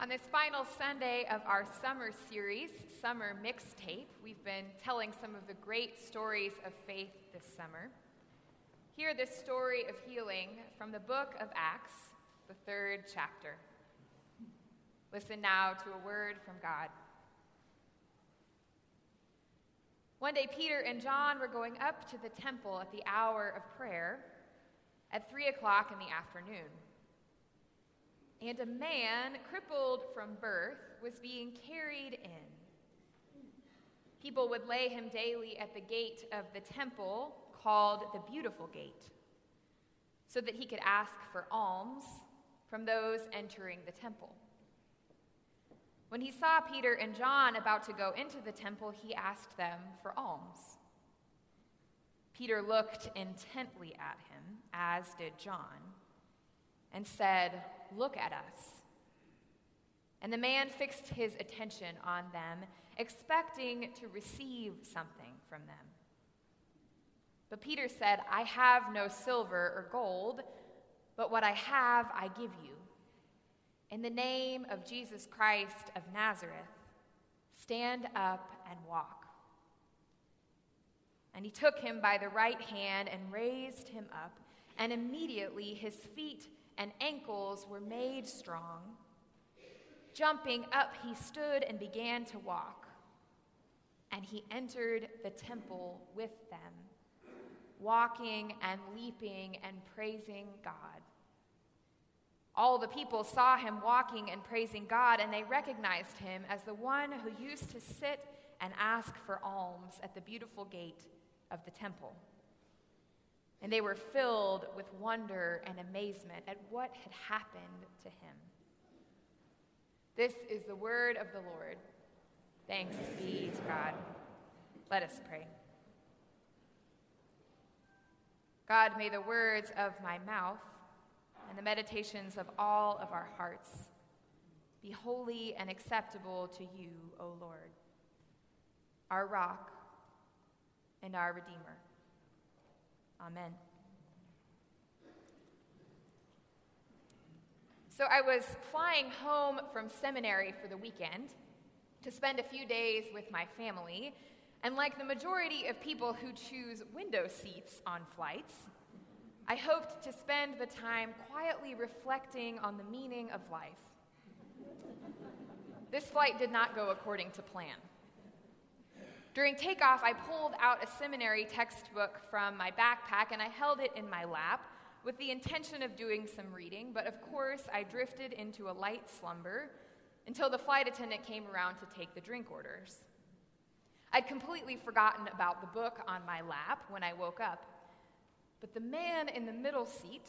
On this final Sunday of our summer series, Summer Mixtape, we've been telling some of the great stories of faith this summer. Hear this story of healing from the book of Acts, the third chapter. Listen now to a word from God. One day, Peter and John were going up to the temple at the hour of prayer at three o'clock in the afternoon. And a man, crippled from birth, was being carried in. People would lay him daily at the gate of the temple called the Beautiful Gate, so that he could ask for alms from those entering the temple. When he saw Peter and John about to go into the temple, he asked them for alms. Peter looked intently at him, as did John, and said, Look at us. And the man fixed his attention on them, expecting to receive something from them. But Peter said, I have no silver or gold, but what I have I give you. In the name of Jesus Christ of Nazareth, stand up and walk. And he took him by the right hand and raised him up, and immediately his feet and ankles were made strong. Jumping up, he stood and began to walk. And he entered the temple with them, walking and leaping and praising God. All the people saw him walking and praising God, and they recognized him as the one who used to sit and ask for alms at the beautiful gate of the temple. And they were filled with wonder and amazement at what had happened to him. This is the word of the Lord. Thanks be to God. Let us pray. God, may the words of my mouth and the meditations of all of our hearts be holy and acceptable to you, O Lord, our rock and our Redeemer. Amen. So I was flying home from seminary for the weekend to spend a few days with my family, and like the majority of people who choose window seats on flights, I hoped to spend the time quietly reflecting on the meaning of life. This flight did not go according to plan. During takeoff, I pulled out a seminary textbook from my backpack and I held it in my lap with the intention of doing some reading, but of course, I drifted into a light slumber until the flight attendant came around to take the drink orders. I'd completely forgotten about the book on my lap when I woke up, but the man in the middle seat,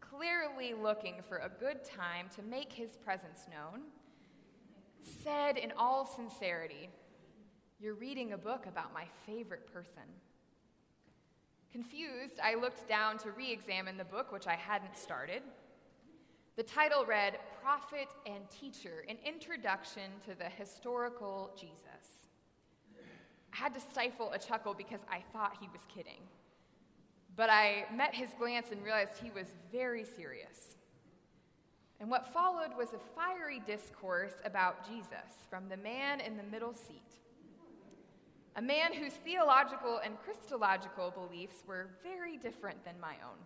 clearly looking for a good time to make his presence known, said in all sincerity, you're reading a book about my favorite person. Confused, I looked down to re examine the book, which I hadn't started. The title read Prophet and Teacher An Introduction to the Historical Jesus. I had to stifle a chuckle because I thought he was kidding. But I met his glance and realized he was very serious. And what followed was a fiery discourse about Jesus from the man in the middle seat a man whose theological and Christological beliefs were very different than my own.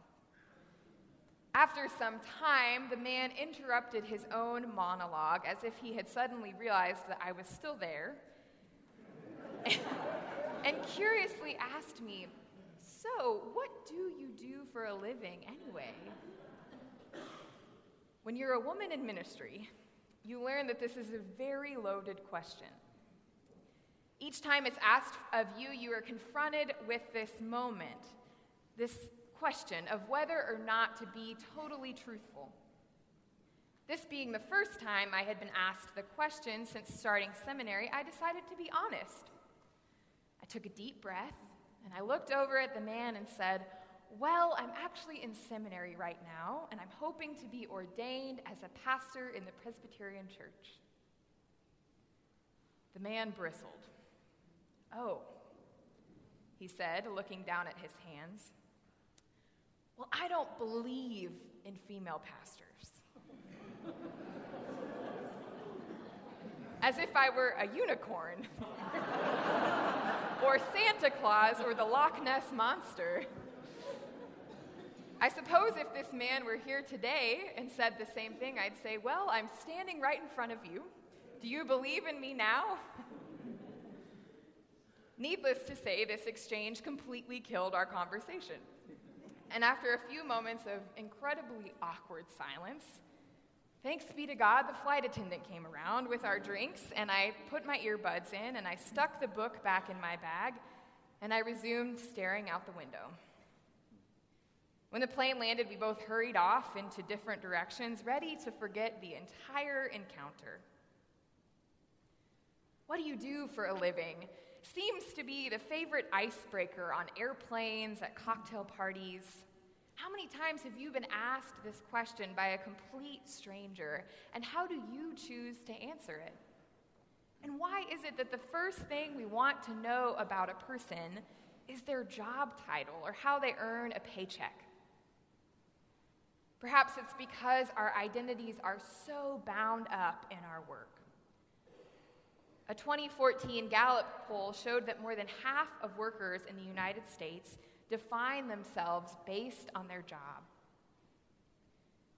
After some time, the man interrupted his own monologue as if he had suddenly realized that I was still there and curiously asked me, So, what do you do for a living anyway? When you're a woman in ministry, you learn that this is a very loaded question. Each time it's asked of you, you are confronted with this moment, this question of whether or not to be totally truthful. This being the first time I had been asked the question since starting seminary, I decided to be honest. I took a deep breath and I looked over at the man and said, Well, I'm actually in seminary right now, and I'm hoping to be ordained as a pastor in the Presbyterian church. The man bristled. Oh, he said, looking down at his hands. Well, I don't believe in female pastors. as if I were a unicorn, or Santa Claus, or the Loch Ness Monster. I suppose if this man were here today and said the same thing, I'd say, Well, I'm standing right in front of you. Do you believe in me now? Needless to say, this exchange completely killed our conversation. And after a few moments of incredibly awkward silence, thanks be to God, the flight attendant came around with our drinks, and I put my earbuds in, and I stuck the book back in my bag, and I resumed staring out the window. When the plane landed, we both hurried off into different directions, ready to forget the entire encounter. What do you do for a living? Seems to be the favorite icebreaker on airplanes, at cocktail parties. How many times have you been asked this question by a complete stranger, and how do you choose to answer it? And why is it that the first thing we want to know about a person is their job title or how they earn a paycheck? Perhaps it's because our identities are so bound up in our work. A 2014 Gallup poll showed that more than half of workers in the United States define themselves based on their job.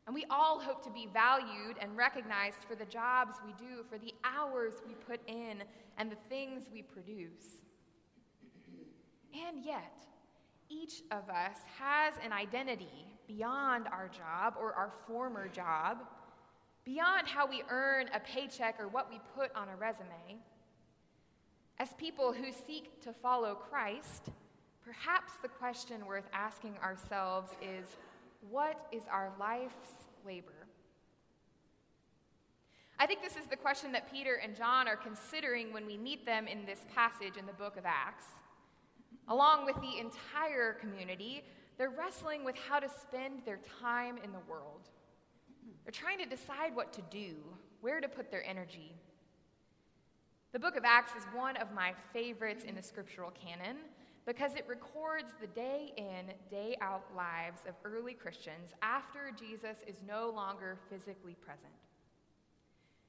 And we all hope to be valued and recognized for the jobs we do, for the hours we put in, and the things we produce. And yet, each of us has an identity beyond our job or our former job, beyond how we earn a paycheck or what we put on a resume. As people who seek to follow Christ, perhaps the question worth asking ourselves is what is our life's labor? I think this is the question that Peter and John are considering when we meet them in this passage in the book of Acts. Along with the entire community, they're wrestling with how to spend their time in the world. They're trying to decide what to do, where to put their energy. The book of Acts is one of my favorites in the scriptural canon because it records the day in, day out lives of early Christians after Jesus is no longer physically present.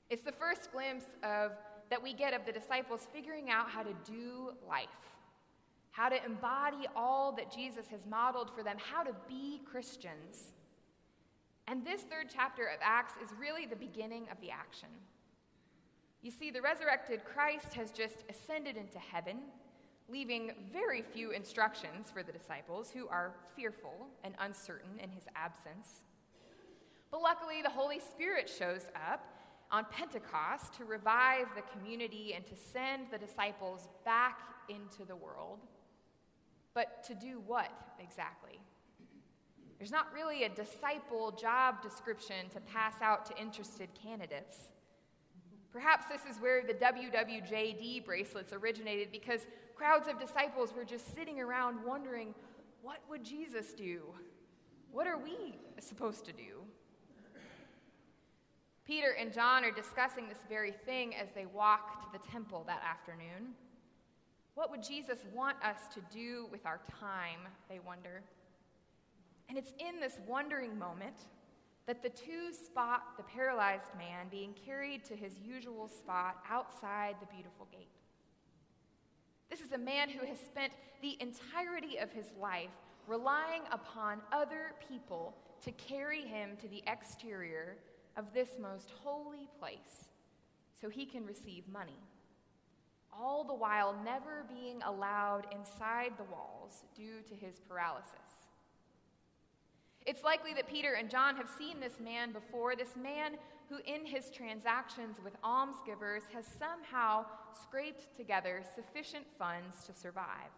It's the first glimpse of that we get of the disciples figuring out how to do life how to embody all that Jesus has modeled for them, how to be Christians. And this third chapter of Acts is really the beginning of the action. You see, the resurrected Christ has just ascended into heaven, leaving very few instructions for the disciples who are fearful and uncertain in his absence. But luckily, the Holy Spirit shows up on Pentecost to revive the community and to send the disciples back into the world. But to do what exactly? There's not really a disciple job description to pass out to interested candidates. Perhaps this is where the WWJD bracelets originated because crowds of disciples were just sitting around wondering, what would Jesus do? What are we supposed to do? Peter and John are discussing this very thing as they walk to the temple that afternoon. What would Jesus want us to do with our time, they wonder. And it's in this wondering moment that the two spot the paralyzed man being carried to his usual spot outside the beautiful gate. This is a man who has spent the entirety of his life relying upon other people to carry him to the exterior of this most holy place so he can receive money all the while never being allowed inside the walls due to his paralysis. It's likely that Peter and John have seen this man before, this man who, in his transactions with almsgivers, has somehow scraped together sufficient funds to survive.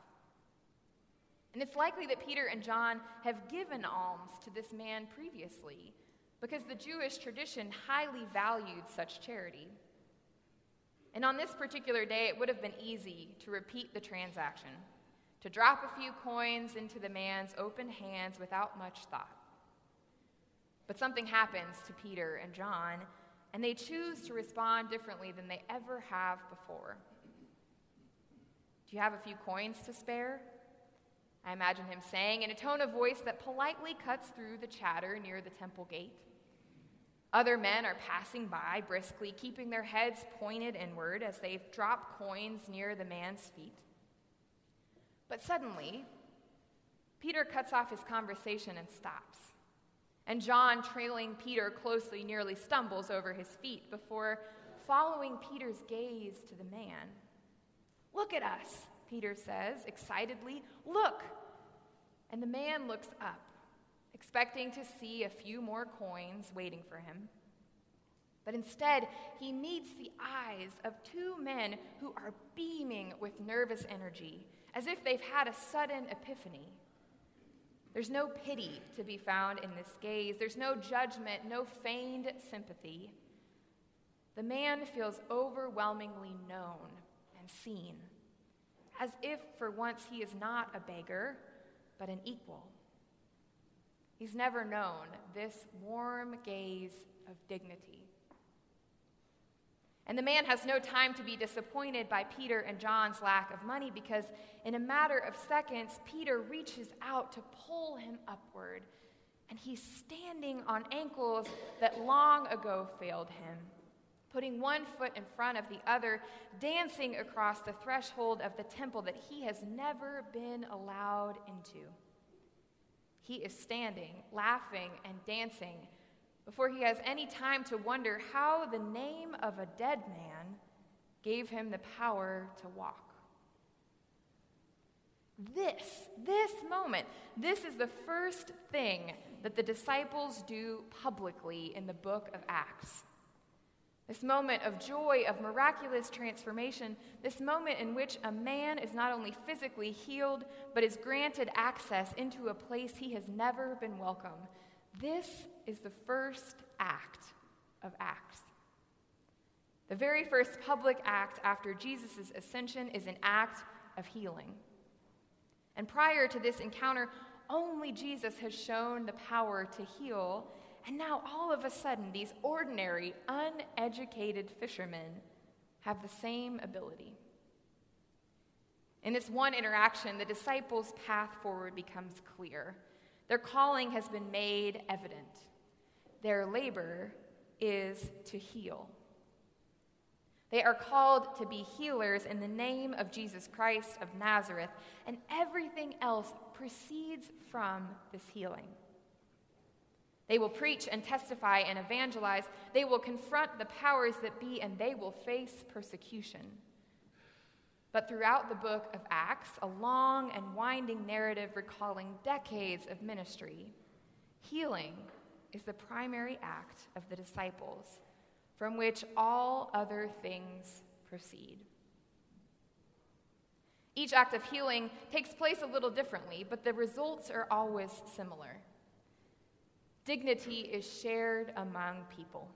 And it's likely that Peter and John have given alms to this man previously because the Jewish tradition highly valued such charity. And on this particular day, it would have been easy to repeat the transaction, to drop a few coins into the man's open hands without much thought. But something happens to Peter and John, and they choose to respond differently than they ever have before. Do you have a few coins to spare? I imagine him saying in a tone of voice that politely cuts through the chatter near the temple gate. Other men are passing by briskly, keeping their heads pointed inward as they drop coins near the man's feet. But suddenly, Peter cuts off his conversation and stops. And John, trailing Peter closely, nearly stumbles over his feet before following Peter's gaze to the man. Look at us, Peter says excitedly. Look! And the man looks up, expecting to see a few more coins waiting for him. But instead, he meets the eyes of two men who are beaming with nervous energy, as if they've had a sudden epiphany. There's no pity to be found in this gaze, there's no judgment, no feigned sympathy. The man feels overwhelmingly known and seen, as if for once he is not a beggar, but an equal. He's never known this warm gaze of dignity. And the man has no time to be disappointed by Peter and John's lack of money because, in a matter of seconds, Peter reaches out to pull him upward, and he's standing on ankles that long ago failed him, putting one foot in front of the other, dancing across the threshold of the temple that he has never been allowed into. He is standing, laughing, and dancing before he has any time to wonder how the name of a dead man gave him the power to walk. This, this moment, this is the first thing that the disciples do publicly in the book of Acts. This moment of joy, of miraculous transformation, this moment in which a man is not only physically healed, but is granted access into a place he has never been welcome. This is the first act of Acts. The very first public act after Jesus' ascension is an act of healing. And prior to this encounter, only Jesus has shown the power to heal. And now, all of a sudden, these ordinary, uneducated fishermen have the same ability. In this one interaction, the disciples' path forward becomes clear. Their calling has been made evident. Their labor is to heal. They are called to be healers in the name of Jesus Christ of Nazareth, and everything else proceeds from this healing. They will preach and testify and evangelize. They will confront the powers that be, and they will face persecution. But throughout the book of Acts, a long and winding narrative recalling decades of ministry, healing is the primary act of the disciples, from which all other things proceed. Each act of healing takes place a little differently, but the results are always similar. Dignity is shared among people.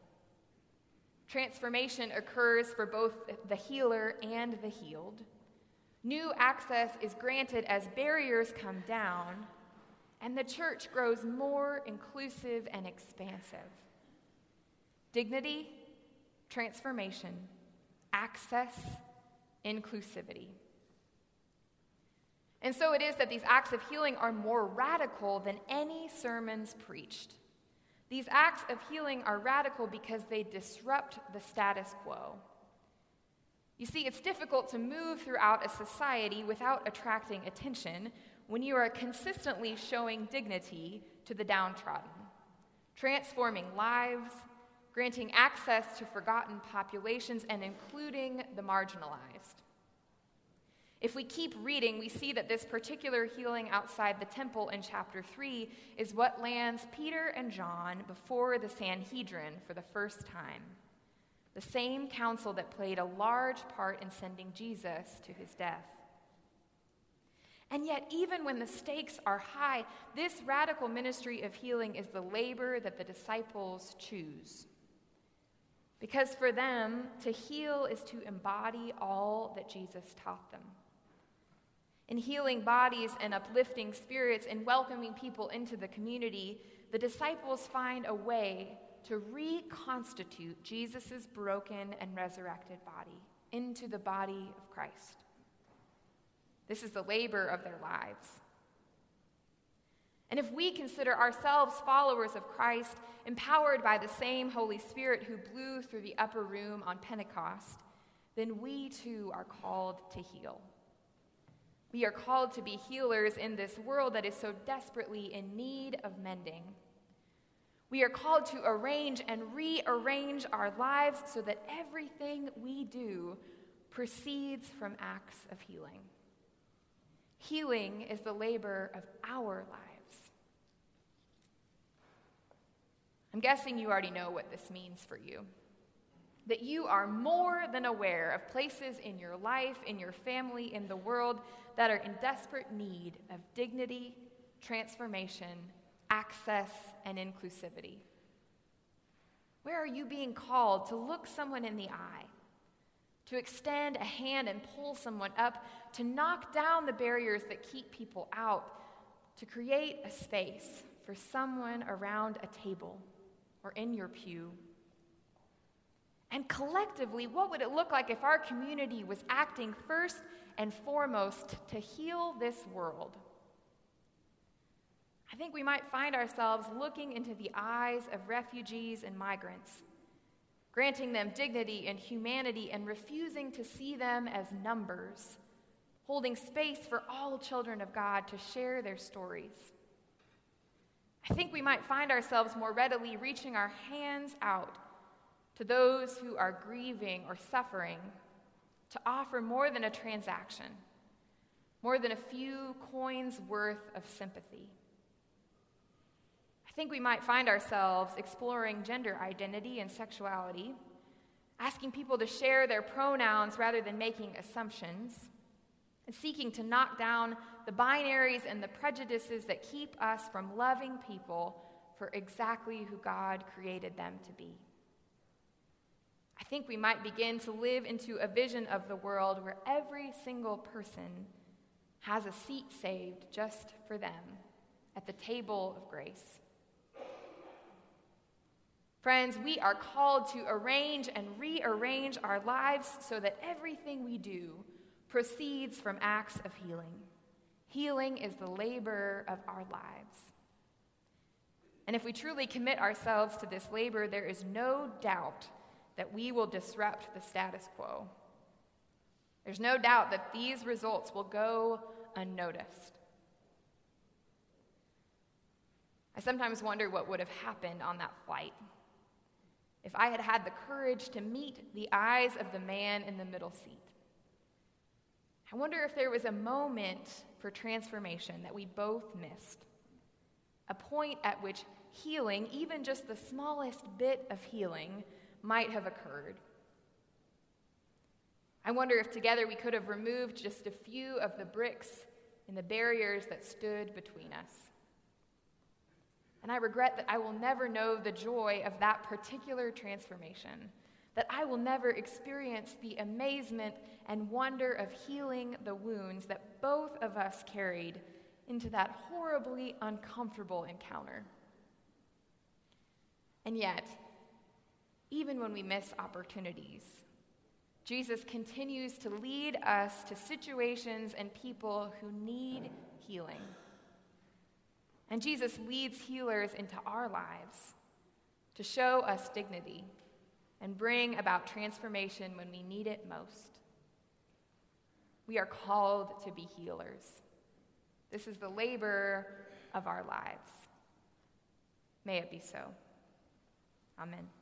Transformation occurs for both the healer and the healed. New access is granted as barriers come down, and the church grows more inclusive and expansive. Dignity, transformation, access, inclusivity. And so it is that these acts of healing are more radical than any sermons preached. These acts of healing are radical because they disrupt the status quo. You see, it's difficult to move throughout a society without attracting attention when you are consistently showing dignity to the downtrodden, transforming lives, granting access to forgotten populations, and including the marginalized. If we keep reading, we see that this particular healing outside the temple in chapter 3 is what lands Peter and John before the Sanhedrin for the first time. The same council that played a large part in sending Jesus to his death. And yet, even when the stakes are high, this radical ministry of healing is the labor that the disciples choose. Because for them, to heal is to embody all that Jesus taught them in healing bodies and uplifting spirits and welcoming people into the community, the disciples find a way to reconstitute Jesus' broken and resurrected body into the body of Christ. This is the labor of their lives. And if we consider ourselves followers of Christ, empowered by the same Holy Spirit who blew through the upper room on Pentecost, then we too are called to heal. We are called to be healers in this world that is so desperately in need of mending. We are called to arrange and rearrange our lives so that everything we do proceeds from acts of healing. Healing is the labor of our lives. I'm guessing you already know what this means for you. That you are more than aware of places in your life, in your family, in the world that are in desperate need of dignity, transformation, access, and inclusivity? Where are you being called to look someone in the eye, to extend a hand and pull someone up, to knock down the barriers that keep people out, to create a space for someone around a table or in your pew? And collectively, what would it look like if our community was acting first and foremost to heal this world? I think we might find ourselves looking into the eyes of refugees and migrants, granting them dignity and humanity and refusing to see them as numbers, holding space for all children of God to share their stories. I think we might find ourselves more readily reaching our hands out to those who are grieving or suffering to offer more than a transaction, more than a few coins worth of sympathy. I think we might find ourselves exploring gender identity and sexuality, asking people to share their pronouns rather than making assumptions, and seeking to knock down the binaries and the prejudices that keep us from loving people for exactly who God created them to be. I think we might begin to live into a vision of the world where every single person has a seat saved just for them at the table of grace. Friends, we are called to arrange and rearrange our lives so that everything we do proceeds from acts of healing. Healing is the labor of our lives. And if we truly commit ourselves to this labor, there is no doubt that we will disrupt the status quo. There's no doubt that these results will go unnoticed. I sometimes wonder what would have happened on that flight if I had had the courage to meet the eyes of the man in the middle seat. I wonder if there was a moment for transformation that we both missed, a point at which healing, even just the smallest bit of healing, might have occurred. I wonder if together we could have removed just a few of the bricks and the barriers that stood between us. And I regret that I will never know the joy of that particular transformation, that I will never experience the amazement and wonder of healing the wounds that both of us carried into that horribly uncomfortable encounter. And yet, even when we miss opportunities, Jesus continues to lead us to situations and people who need healing. And Jesus leads healers into our lives to show us dignity and bring about transformation when we need it most. We are called to be healers. This is the labor of our lives. May it be so. Amen.